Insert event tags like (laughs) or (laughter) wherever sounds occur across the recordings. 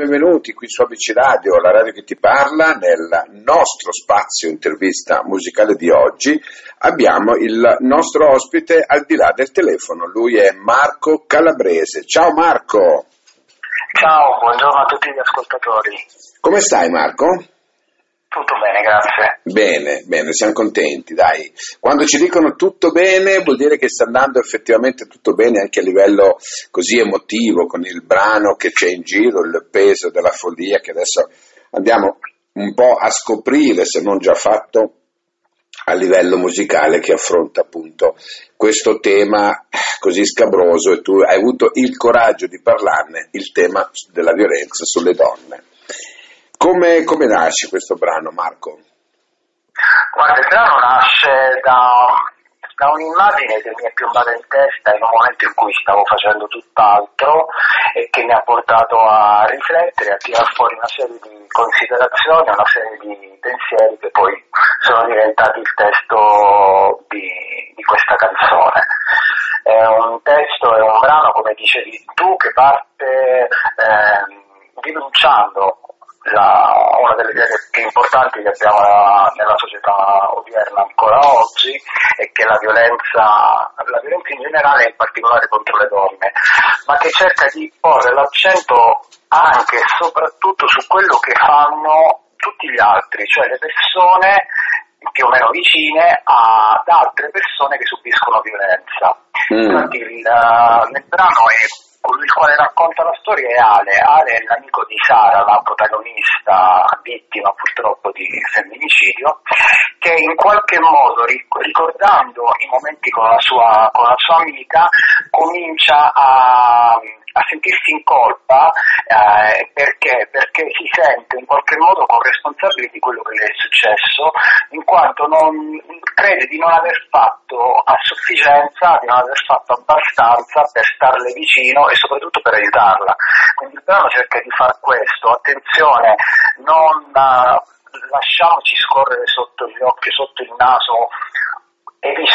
benvenuti qui su ABC Radio, la radio che ti parla, nel nostro spazio intervista musicale di oggi abbiamo il nostro ospite al di là del telefono, lui è Marco Calabrese. Ciao Marco! Ciao, buongiorno a tutti gli ascoltatori. Come stai Marco? Tutto bene, grazie. Bene, bene, siamo contenti, dai. Quando ci dicono tutto bene vuol dire che sta andando effettivamente tutto bene anche a livello così emotivo, con il brano che c'è in giro, il peso della follia che adesso andiamo un po' a scoprire, se non già fatto, a livello musicale che affronta appunto questo tema così scabroso e tu hai avuto il coraggio di parlarne, il tema della violenza sulle donne. Come, come nasce questo brano, Marco? Guarda, il brano nasce da, da un'immagine che mi è piombata in testa in un momento in cui stavo facendo tutt'altro e che mi ha portato a riflettere, a tirare fuori una serie di considerazioni, una serie di pensieri che poi sono diventati il testo di, di questa canzone. È un testo, è un brano, come dicevi tu, che parte eh, denunciando la, una delle idee più importanti che abbiamo nella, nella, società odierna ancora oggi è che la violenza, la violenza in generale, in particolare contro le donne, ma che cerca di porre l'accento anche e soprattutto su quello che fanno tutti gli altri, cioè le persone più o meno vicine ad altre persone che subiscono violenza. Mm. Infatti il, nel brano è colui il quale racconta la storia è Ale. Ale è l'amico di Sara, la protagonista vittima purtroppo di femminicidio, che in qualche modo, ricordando i momenti con la sua, con la sua amica, comincia a a sentirsi in colpa eh, perché? perché si sente in qualche modo corresponsabile di quello che le è successo, in quanto non, crede di non aver fatto a sufficienza, di non aver fatto abbastanza per starle vicino e soprattutto per aiutarla. Quindi il brano cerca di fare questo, attenzione, non uh, lasciamoci scorrere sotto gli occhi, sotto il naso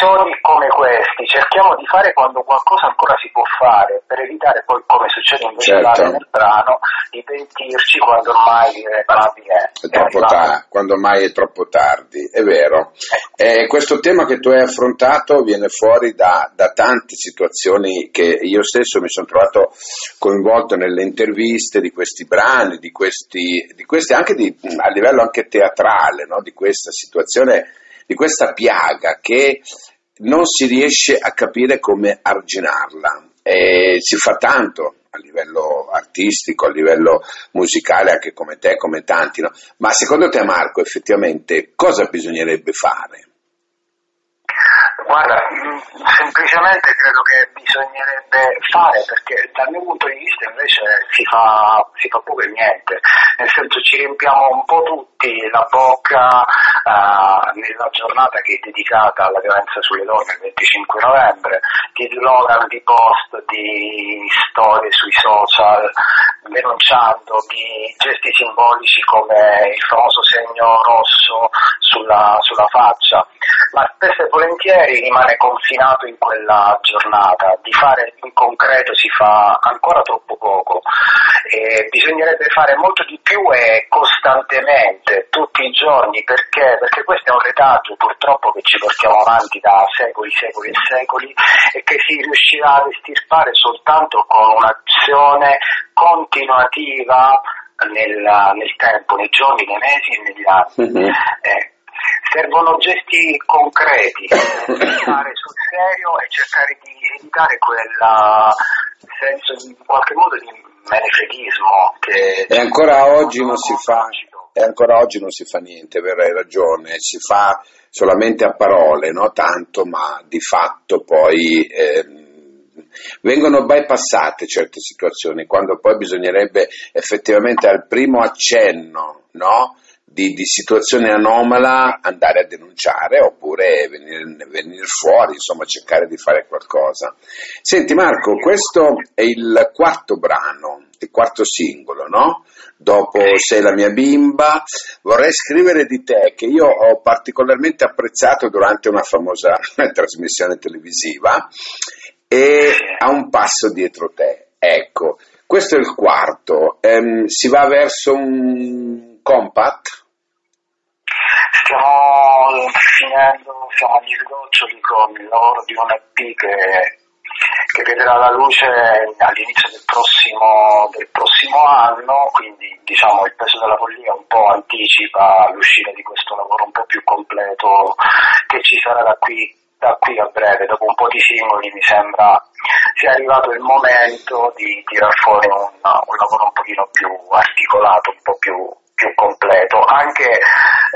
episodi come questi cerchiamo di fare quando qualcosa ancora si può fare per evitare poi come succede invece certo. nel brano di pentirci quando ormai è, troppo tardi, quando ormai è troppo tardi è vero eh. Eh, questo tema che tu hai affrontato viene fuori da, da, tante situazioni che io stesso mi sono trovato coinvolto nelle interviste di questi brani di questi, di questi anche di, a livello anche teatrale no? di questa situazione di questa piaga che non si riesce a capire come arginarla. E si fa tanto a livello artistico, a livello musicale, anche come te, come tanti, no? ma secondo te Marco effettivamente cosa bisognerebbe fare? Guarda, mm, semplicemente credo che bisognerebbe fare, perché dal mio punto di vista invece si fa, si fa poco e niente, nel senso ci riempiamo un po' tutti la bocca uh, nella giornata che è dedicata alla violenza sulle donne, il 25 novembre, di slogan, di post, di storie sui social, denunciando di gesti simbolici come il famoso segno rosso sulla, sulla faccia, ma spesso e volentieri rimane confinato in quella giornata, di fare in concreto si fa ancora troppo poco, e bisognerebbe fare molto di più e costantemente, tutti i giorni, perché? Perché questo è un retaggio purtroppo che ci portiamo avanti da secoli, secoli e secoli e che si riuscirà a estirpare soltanto con un'azione continuativa nel, nel tempo, nei giorni, nei mesi e negli anni. Mm-hmm. Eh, servono gesti concreti, (coughs) stare sul serio e cercare di evitare quel senso di, in qualche modo di menefreghismo che e ancora oggi non si fa e ancora oggi non si fa niente, avrai ragione, si fa solamente a parole, no? tanto, ma di fatto poi eh, vengono bypassate certe situazioni, quando poi bisognerebbe effettivamente al primo accenno no? Di, di, situazione anomala andare a denunciare oppure venire, venire, fuori, insomma cercare di fare qualcosa. Senti Marco, questo è il quarto brano, il quarto singolo, no? Dopo Sei la mia bimba, vorrei scrivere di te che io ho particolarmente apprezzato durante una famosa (laughs) trasmissione televisiva e a un passo dietro te. Ecco, Questo è il quarto. Ehm, si va verso un compact? Stiamo finendo, siamo agli sgoccioli con il lavoro di un EP che che vedrà la luce all'inizio del prossimo, del prossimo anno, quindi diciamo il peso della follia un po' anticipa l'uscita di questo lavoro un po' più completo che ci sarà da qui, da qui a breve, dopo un po' di singoli mi sembra sia arrivato il momento di tirar fuori un, un lavoro un pochino più articolato, un po' più, più completo, anche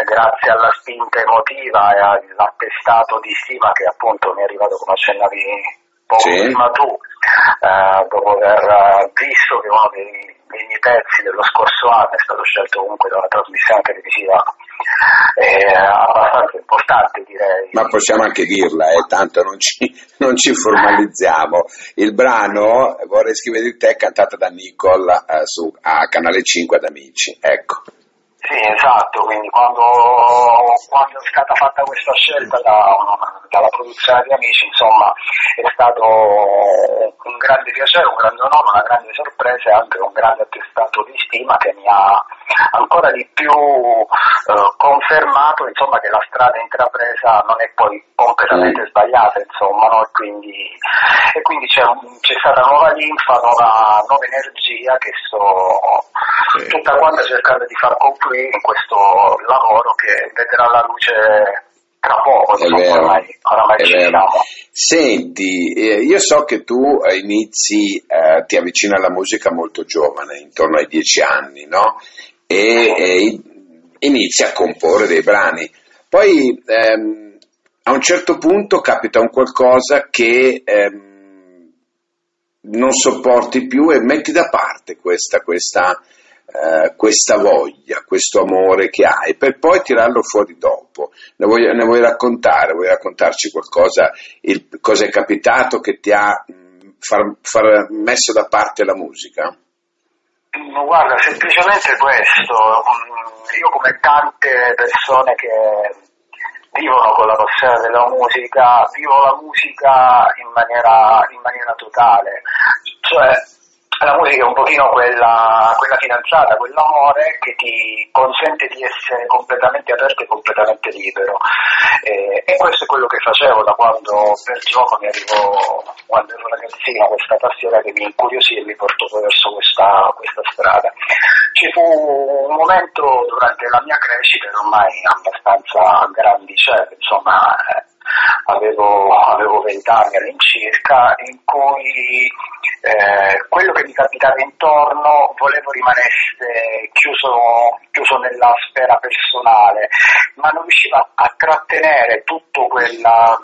grazie alla spinta emotiva e all'attestato di stima che appunto mi è arrivato come accennavi poco sì. prima tu, eh, dopo aver eh, visto che uno dei, dei, miei pezzi dello scorso anno è stato scelto comunque da una trasmissione televisiva eh, abbastanza importante direi. Ma possiamo anche dirla, eh, tanto non ci, non ci, formalizziamo. Il brano, vorrei scrivere di te, è cantato da Nicole eh, su, a Canale 5 ad Amici, ecco. Sì, esatto, quindi quando, quando, è stata fatta questa scelta da, dalla produzione di Amici, insomma, è stato un grande piacere, un grande onore, una grande sorpresa e anche un grande attestato di stima che mi ha ancora di più eh, confermato insomma, che la strada intrapresa non è poi completamente mm. sbagliata, insomma, no? e, quindi, e quindi c'è, c'è, stata nuova linfa, nuova, nuova energia che sto sì. tutta quanta cercando di far confluire in questo lavoro che vedrà la luce tra poco, è insomma, vero, ormai, ormai è vero. Senti, eh, io so che tu inizi, eh, ti avvicini alla musica molto giovane, intorno ai dieci anni, no? e, e inizia a comporre dei brani. Poi ehm, a un certo punto capita un qualcosa che ehm, non sopporti più e metti da parte questa, questa, eh, questa, voglia, questo amore che hai, per poi tirarlo fuori dopo. Ne vuoi, ne vuoi raccontare? Vuoi raccontarci qualcosa? Il, cosa è capitato che ti ha mh, far, far messo da parte la musica? Guarda, semplicemente questo, mm, io come tante persone che vivono con la passione della musica, vivo la musica in maniera, in maniera totale, cioè la musica è un pochino quella, quella fidanzata, quell'amore che ti consente di essere completamente aperto e completamente libero. E, e, questo è quello che facevo da quando per gioco mi arrivò, quando ero ragazzino, questa passione che mi incuriosì e mi portò verso questa, questa strada. Ci fu un momento durante la mia crescita, ormai abbastanza grandicella, insomma, eh, avevo, avevo 20 anni all'incirca, in cui eh, quello che mi capitava intorno volevo rimanesse chiuso, chiuso, nella sfera personale, ma non riuscivo a trattenere tutto quella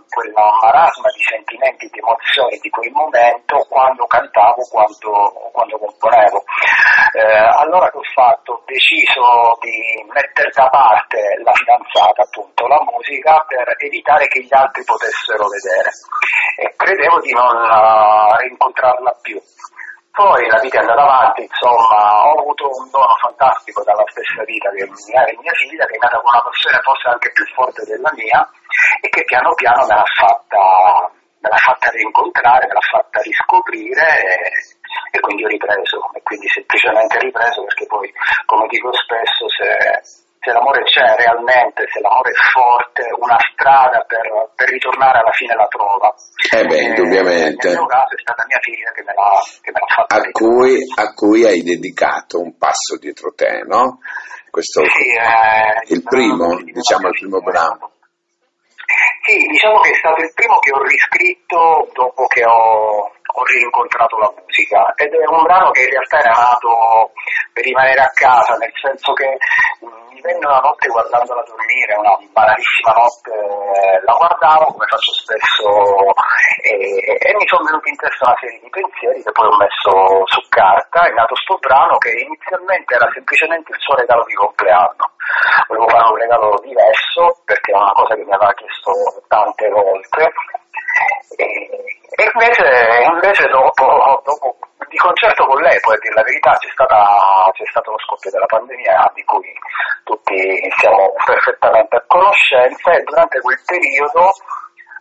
marasma di sentimenti, di emozioni di quel momento quando cantavo, quando, quando componevo. Eh, allora che ho fatto? Ho deciso di mettere da parte la fidanzata, appunto, la musica, per evitare che gli altri potessero vedere e credevo di non uh, rincontrarla più. Poi la vita è andata avanti, insomma, ho avuto un dono fantastico dalla stessa vita che è mia figlia, che è nata con una passione forse anche più forte della mia e che piano piano me l'ha fatta, me l'ha fatta rincontrare, me l'ha fatta riscoprire e, e quindi ho ripreso, e quindi semplicemente ripreso perché poi, come dico spesso, se se l'amore c'è realmente, se l'amore è forte, una strada per, per ritornare alla fine la trova. Eh beh, eh, indubbiamente. Nel mio caso è stata mia figlia che me l'ha, che me l'ha fatta. A cui, a cui, hai dedicato un passo dietro te, no? Questo, sì, eh, il primo, diciamo il primo brano. Sì, diciamo che è stato il primo che ho riscritto dopo che ho, ho rincontrato la musica. Ed è un brano che in realtà era nato per rimanere a casa, nel senso che mi venne una notte guardandola dormire, una banalissima notte, eh, la guardavo come faccio spesso e, e mi sono venuti in testa una serie di pensieri che poi ho messo su carta, è nato sto brano che inizialmente era semplicemente il suo regalo di compleanno. Volevo fare un regalo diverso perché è una cosa che mi aveva chiesto tante volte. E, e invece, invece dopo, dopo, di concerto con lei, poi a dire la verità, c'è, stata, c'è stato lo scoppio della pandemia di cui tutti siamo perfettamente a conoscenza e durante quel periodo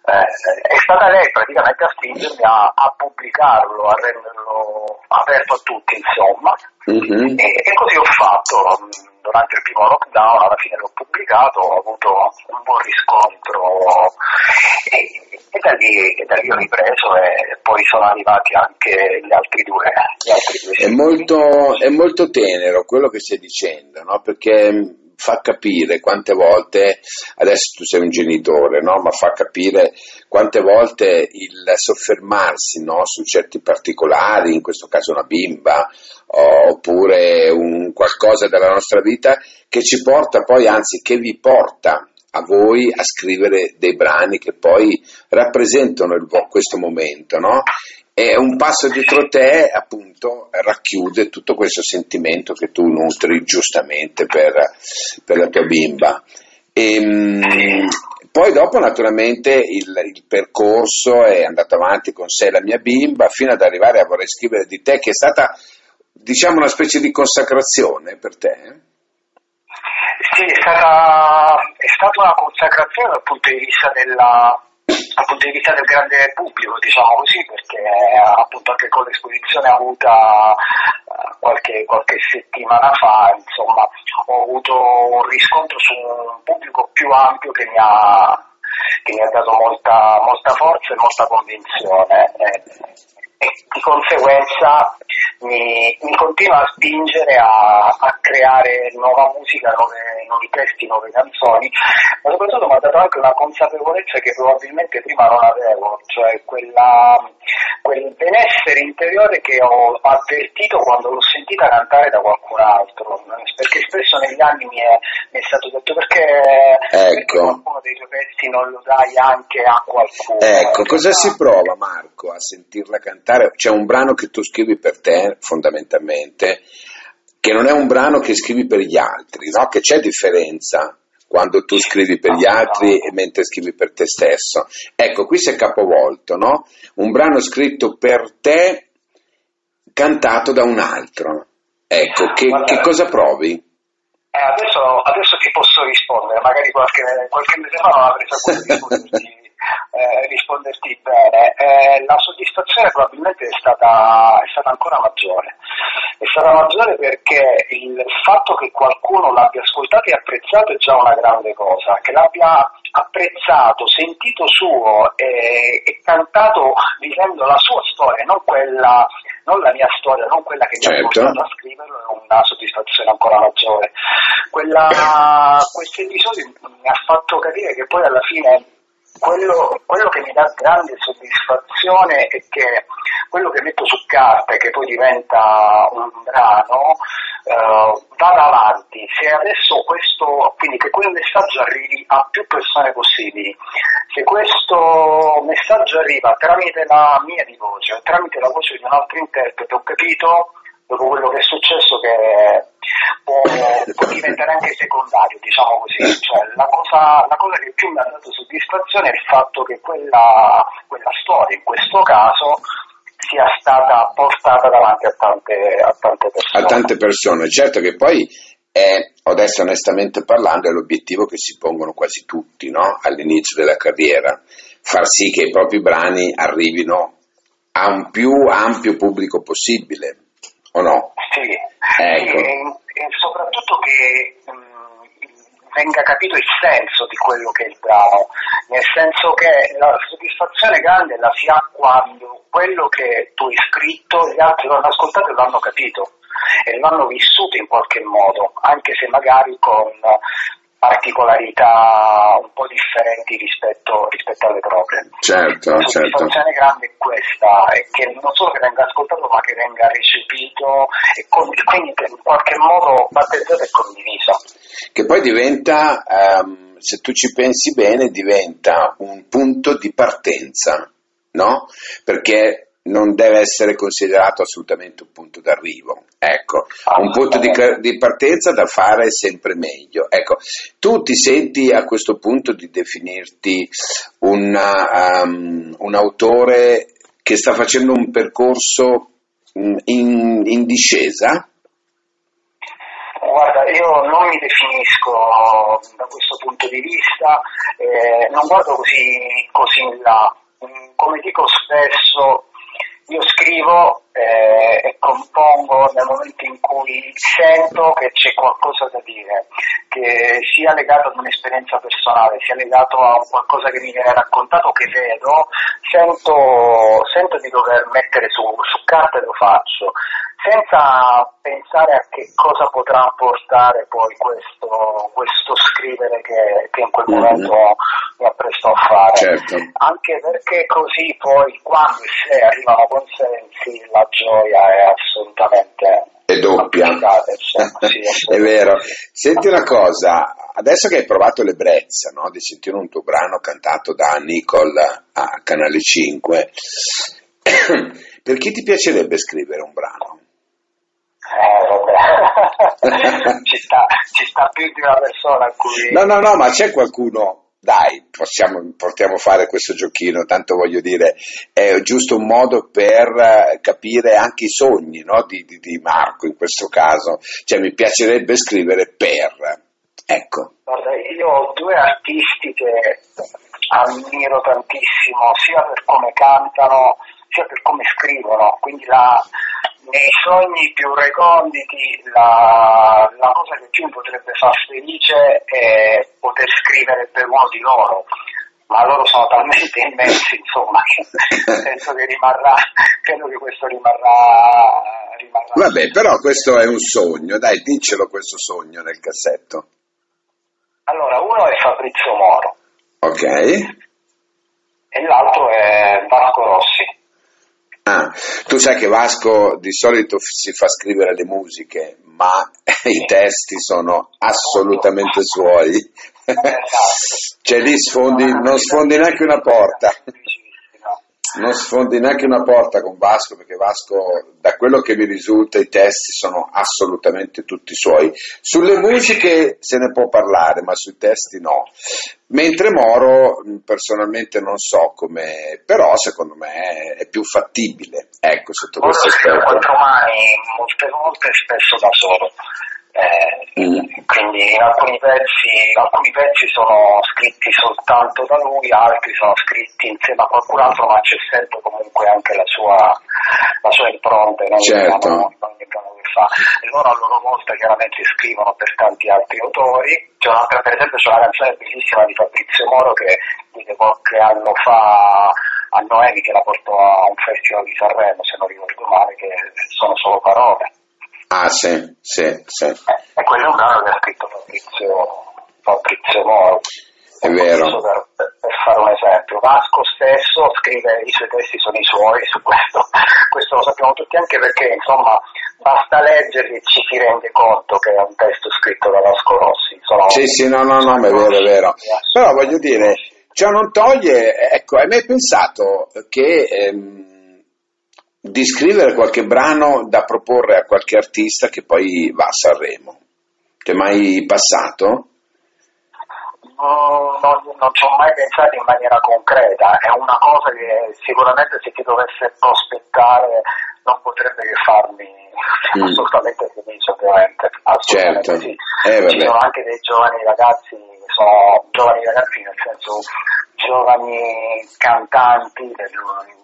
eh, è stata lei praticamente a spingermi a, a, pubblicarlo, a renderlo aperto a tutti, insomma. Mm-hmm. E, e, così ho fatto. Durante il primo lockdown, alla fine l'ho pubblicato, ho avuto un buon riscontro e, e, da, lì, e da, lì, ho ripreso e poi sono arrivati anche gli altri due. Gli altri due è, molto, è molto tenero quello che stai dicendo, no? perché fa capire quante volte, adesso tu sei un genitore, no? ma fa capire quante volte il soffermarsi no? su certi particolari, in questo caso una bimba, oppure un qualcosa della nostra vita, che ci porta poi, anzi che vi porta a voi a scrivere dei brani che poi rappresentano il, questo momento, no? E un passo dietro te, appunto, racchiude tutto questo sentimento che tu nutri giustamente per, per la tua bimba. E, ehm, poi dopo naturalmente il, il, percorso è andato avanti con sé la mia bimba fino ad arrivare a vorrei scrivere di te che è stata diciamo una specie di consacrazione per te. Eh? Sì, è stata, è stata una consacrazione dal punto di vista della, dal punto di vista del grande pubblico, diciamo così, perché appunto anche con l'esposizione avuta uh, qualche, qualche, settimana fa, insomma, ho avuto un riscontro su un pubblico più ampio che mi ha, che mi ha dato molta, molta forza e molta convinzione. Eh, e di conseguenza mi, mi continua a spingere a, a, creare nuova musica, nuove, nuovi testi, nuove canzoni, ma soprattutto mi ha dato anche una consapevolezza che probabilmente prima non avevo, cioè quella, quel benessere interiore che ho avvertito quando l'ho sentita cantare da qualcun altro, perché spesso negli anni mi è, mi è stato detto perché, ecco. perché qualcuno dei tuoi pezzi non lo dai anche a qualcuno. Ecco, cosa si prova Marco a sentirla cantare? C'è un brano che tu scrivi per te, fondamentalmente, che non è un brano che scrivi per gli altri, no? che c'è differenza quando tu scrivi per gli altri e mentre scrivi per te stesso. Ecco, qui si è capovolto, no? Un brano scritto per te, cantato da un altro. Ecco, che, che cosa provi? Eh, adesso, adesso, ti posso rispondere, magari qualche, qualche mese fa non avrei saputo (laughs) eh, risponderti bene. Eh, la soddisfazione probabilmente è stata, è stata ancora maggiore. È stata maggiore perché il fatto che qualcuno l'abbia ascoltato e apprezzato è già una grande cosa, che l'abbia apprezzato, sentito suo e, e cantato dicendo la sua storia, non quella non la mia storia, non quella che certo. mi ha certo. portato a scriverlo, è una soddisfazione ancora maggiore. Quella, questo episodio mi ha fatto capire che poi alla fine quello, quello, che mi dà grande soddisfazione è che quello che metto su carta e che poi diventa un brano eh, vada avanti. Se adesso questo, quindi che quel messaggio arrivi a più persone possibili, se questo messaggio arriva tramite la mia di voce, tramite la voce di un altro interprete, ho capito dopo quello che è successo che può, può diventare anche secondario, diciamo così. Cioè, la, cosa, la, cosa, che più mi ha dato soddisfazione è il fatto che quella, quella storia, in questo caso, sia stata portata davanti a tante, a tante persone. A tante persone, certo che poi è, adesso onestamente parlando, è l'obiettivo che si pongono quasi tutti no? all'inizio della carriera, far sì che i propri brani arrivino a un più ampio pubblico possibile o no? Sì, ecco. e, e, soprattutto che mh, mm, venga capito il senso di quello che è il brano, nel senso che la soddisfazione grande la si ha quando quello che tu hai scritto gli altri lo hanno ascoltato e lo hanno capito e lo hanno vissuto in qualche modo, anche se magari con particolarità un po' differenti rispetto, rispetto alle proprie. Certo, La certo. grande è questa, è che non solo che venga ascoltato ma che venga recepito e quindi in qualche modo battezzato e condiviso. Che poi diventa, um, se tu ci pensi bene, diventa un punto di partenza, no? Perché non deve essere considerato assolutamente un punto d'arrivo. Ecco, un punto di, di, partenza da fare sempre meglio. Ecco, tu ti senti a questo punto di definirti una, um, un autore che sta facendo un percorso mm, in, in discesa? Guarda, io non mi definisco da questo punto di vista, eh, non guardo così, così in là. Mm, come dico spesso, io scrivo eh, e compongo nel momento in cui sento che c'è qualcosa da dire, che sia legato ad un'esperienza personale, sia legato a qualcosa che mi viene raccontato, che vedo, sento, sento di dover mettere su, su carta e lo faccio senza pensare a che cosa potrà portare poi questo, questo scrivere che, che, in quel mm-hmm. momento mm-hmm. mi appresto a fare. Certo. Anche perché così poi quando e se arrivano consensi la gioia è assolutamente è doppia. (laughs) sì, è vero. Senti una cosa, adesso che hai provato l'ebbrezza no, di sentire un tuo brano cantato da Nicole a Canale 5, (clears throat) per chi ti piacerebbe scrivere un brano? Eh, (laughs) (laughs) ci, sta, ci sta più di una persona a cui... No, no, no, ma c'è qualcuno dai, possiamo, portiamo a fare questo giochino, tanto voglio dire, è giusto un modo per capire anche i sogni no? di, di, di, Marco in questo caso, cioè mi piacerebbe scrivere per, ecco. Guarda, io ho due artisti che ammiro tantissimo, sia per come cantano, sia per come scrivono, quindi la, nei sogni più reconditi la, la, cosa che più mi potrebbe far felice è poter scrivere per uno di loro, ma loro sono talmente immensi, insomma, che (laughs) penso che rimarrà, credo che questo rimarrà, rimarrà. Vabbè, però questo è un sogno, dai, diccelo questo sogno nel cassetto. Allora, uno è Fabrizio Moro. Ok. E l'altro è Vasco Rossi. Ah, tu sai che Vasco di solito si fa scrivere le musiche, ma (laughs) i testi sono assolutamente suoi. (laughs) cioè lì sfondi, non sfondi neanche una porta non sfondi neanche una porta con Vasco perché Vasco da quello che mi risulta i testi sono assolutamente tutti suoi. Sulle musiche se ne può parlare ma sui testi no. Mentre Moro personalmente non so come però secondo me è più fattibile. Ecco sotto questo aspetto. quattro mani molte volte spesso da solo eh. Quindi in alcuni, pezzi, alcuni pezzi sono scritti soltanto da lui, altri sono scritti insieme a qualcun altro, ma c'è sempre comunque anche la sua, la sua impronta in ogni certo. che fa. E loro a loro volta chiaramente scrivono per tanti altri autori. C'è una, per esempio c'è una canzone bellissima di Fabrizio Moro che di qualche anno fa a Noemi che la portò a un festival di Sanremo, se non ricordo male, che sono solo parole. Ah, sì, sì, sì. E quello è un brano che ha scritto Fabrizio, Fabrizio Moro. È vero. Per, per, fare un esempio, Vasco stesso scrive i suoi testi, sono i suoi, su questo, (laughs) questo lo sappiamo tutti anche perché insomma basta leggerli e ci si rende conto che è un testo scritto da Vasco Rossi. Sono sì, sì, no, no, no, ma è vero, è vero. Però voglio dire, ciò non toglie, ecco, hai mai pensato che... Ehm, di scrivere qualche brano da proporre a qualche artista che poi va a Sanremo. Ti è mai passato? No, non, non ci ho mai pensato in maniera concreta, è una cosa che sicuramente se ti dovesse prospettare non potrebbe che farmi mm. assolutamente felice ovviamente. Assolutamente certo. sì. Eh, Ci sono anche dei giovani ragazzi, sono giovani ragazzi nel senso giovani cantanti del,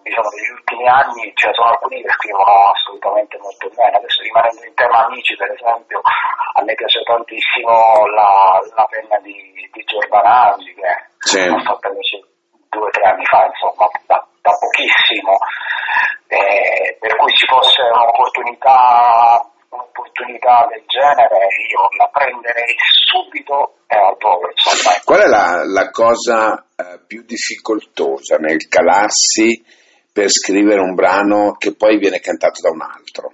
diciamo, degli ultimi anni, ce ne sono alcuni che scrivono assolutamente molto bene. Adesso rimanendo in tema amici, per esempio, a me piace tantissimo la, la penna di, di Giordanazzi che sì. ho fatto invece due o tre anni fa, insomma, da, da pochissimo. Eh, per cui ci fosse un'opportunità un'opportunità del genere io la prenderei subito e al volo. Qual è la, la cosa eh, più difficoltosa nel calarsi per scrivere un brano che poi viene cantato da un altro?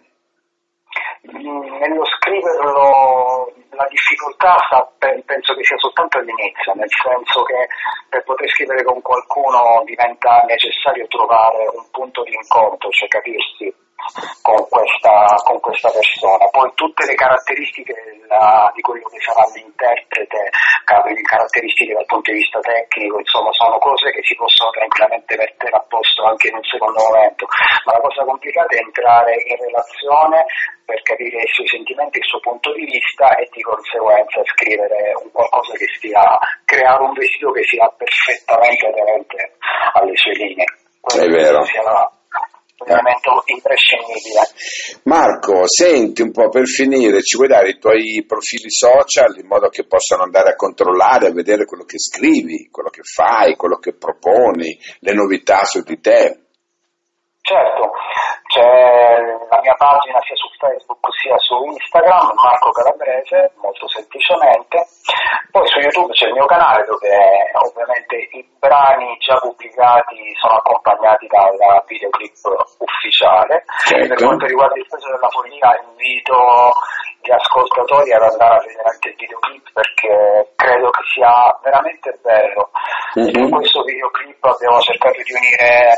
Mm, nello scriverlo la difficoltà sta, penso che sia soltanto all'inizio, nel senso che per poter scrivere con qualcuno diventa necessario trovare un punto di incontro, cioè capirsi con questa, con questa persona. Poi tutte le caratteristiche della, di quello che sarà l'interprete, caratteristiche dal punto di vista tecnico, insomma sono cose che si possono tranquillamente mettere a posto anche in un secondo momento, ma la cosa complicata è entrare in relazione per capire i suoi sentimenti, il suo punto di vista e di conseguenza scrivere un qualcosa che stia, creare un vestito che sia perfettamente aderente alle sue linee. Quello è vero. Sia un elemento imprescindibile. Marco, senti un po' per finire, ci vuoi dare i tuoi profili social in modo che possano andare a controllare, a vedere quello che scrivi, quello che fai, quello che proponi, le novità su di te? Certo, c'è la mia pagina sia su Facebook sia su Instagram, Marco Calabrese, molto semplicemente. Poi su YouTube c'è il mio canale dove ovviamente i brani già pubblicati sono accompagnati dal videoclip ufficiale. Certo. Per quanto riguarda il peso della follia invito gli ascoltatori ad andare a vedere anche il videoclip perché credo che sia veramente bello. Mhm. In questo videoclip abbiamo cercato di unire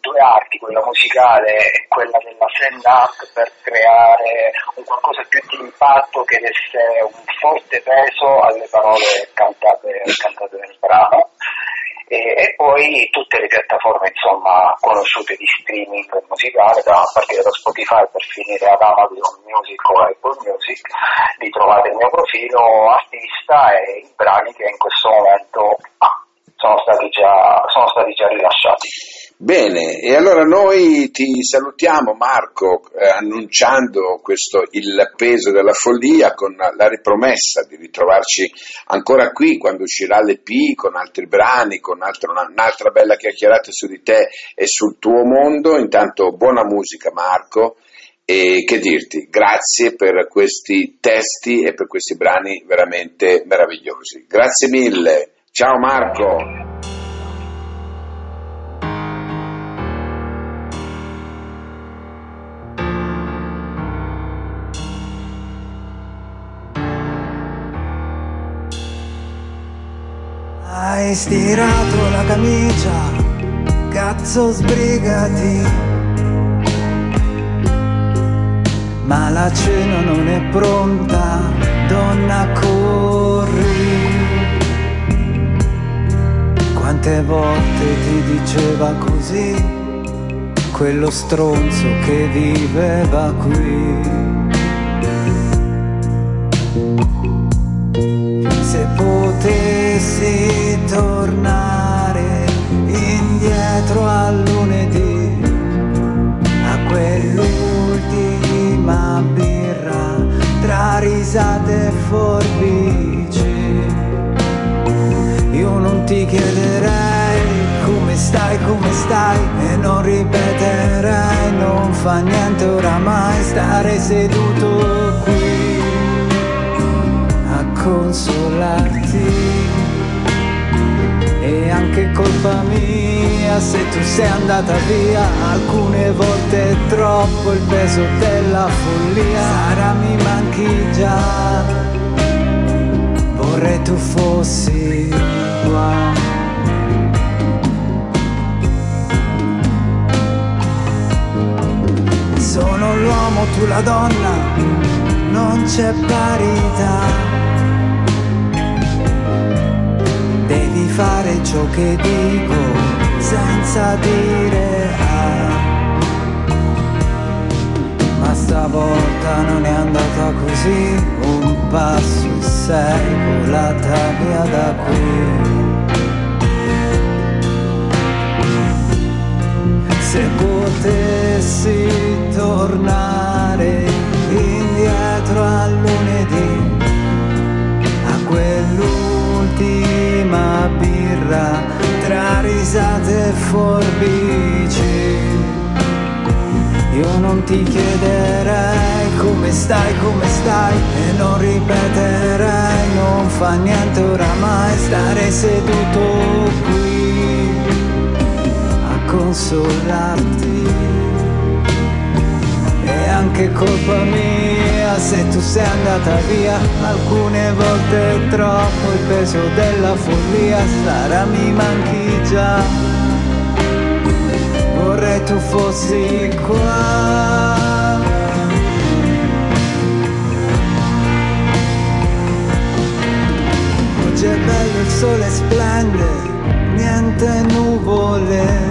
due arti, quella musicale e quella della stand-up per creare un qualcosa più di impatto che desse un forte peso alle parole cantate, cantate nel brano. E, e poi tutte le piattaforme insomma conosciute di streaming musicale da partire da Spotify per finire ad Amazon Music o Apple Music vi trovate il mio profilo artista e i brani che in questo momento sono, stati già, sono stati già rilasciati. Bene, e allora noi ti salutiamo Marco eh, annunciando questo, il peso della follia con la ripromessa di ritrovarci ancora qui quando uscirà l'EP con altri brani, con altro, un'altra bella chiacchierata su di te e sul tuo mondo. Intanto buona musica Marco e che dirti, grazie per questi testi e per questi brani veramente meravigliosi. Grazie mille, ciao Marco. Hai stirato la camicia, cazzo sbrigati. Ma la cena non è pronta, donna corri. Quante volte ti diceva così, quello stronzo che viveva qui. Se potessi tornare indietro a lunedì, a quell'ultima birra tra risate e forbici, io non ti chiederei come stai e non ripeterei, non fa niente oramai stare seduto qui a consolarti. E anche colpa mia se tu sei andata via, alcune volte è troppo il peso della follia. Sara mi manchi già, vorrei tu fossi qua. Sono l'uomo, tu la donna, non c'è parità. Devi fare ciò che dico senza dire ah. Ma stavolta non è andata così, un passo e sei volata via da qui. Se potessi tornare indietro a lunedì, a quell'ultima birra tra risate e forbici, io non ti chiederei come stai, come stai e non ripeterei, non fa niente oramai stare seduto qui consolarti. È anche colpa mia se tu sei andata via, alcune volte è troppo il peso della follia, Sara mi manchi già. Vorrei vorrei tu fossi qua. Oggi è bello, il sole splende, niente nuvole.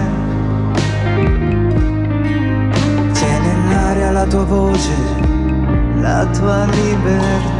Tua voce, la tua libertà.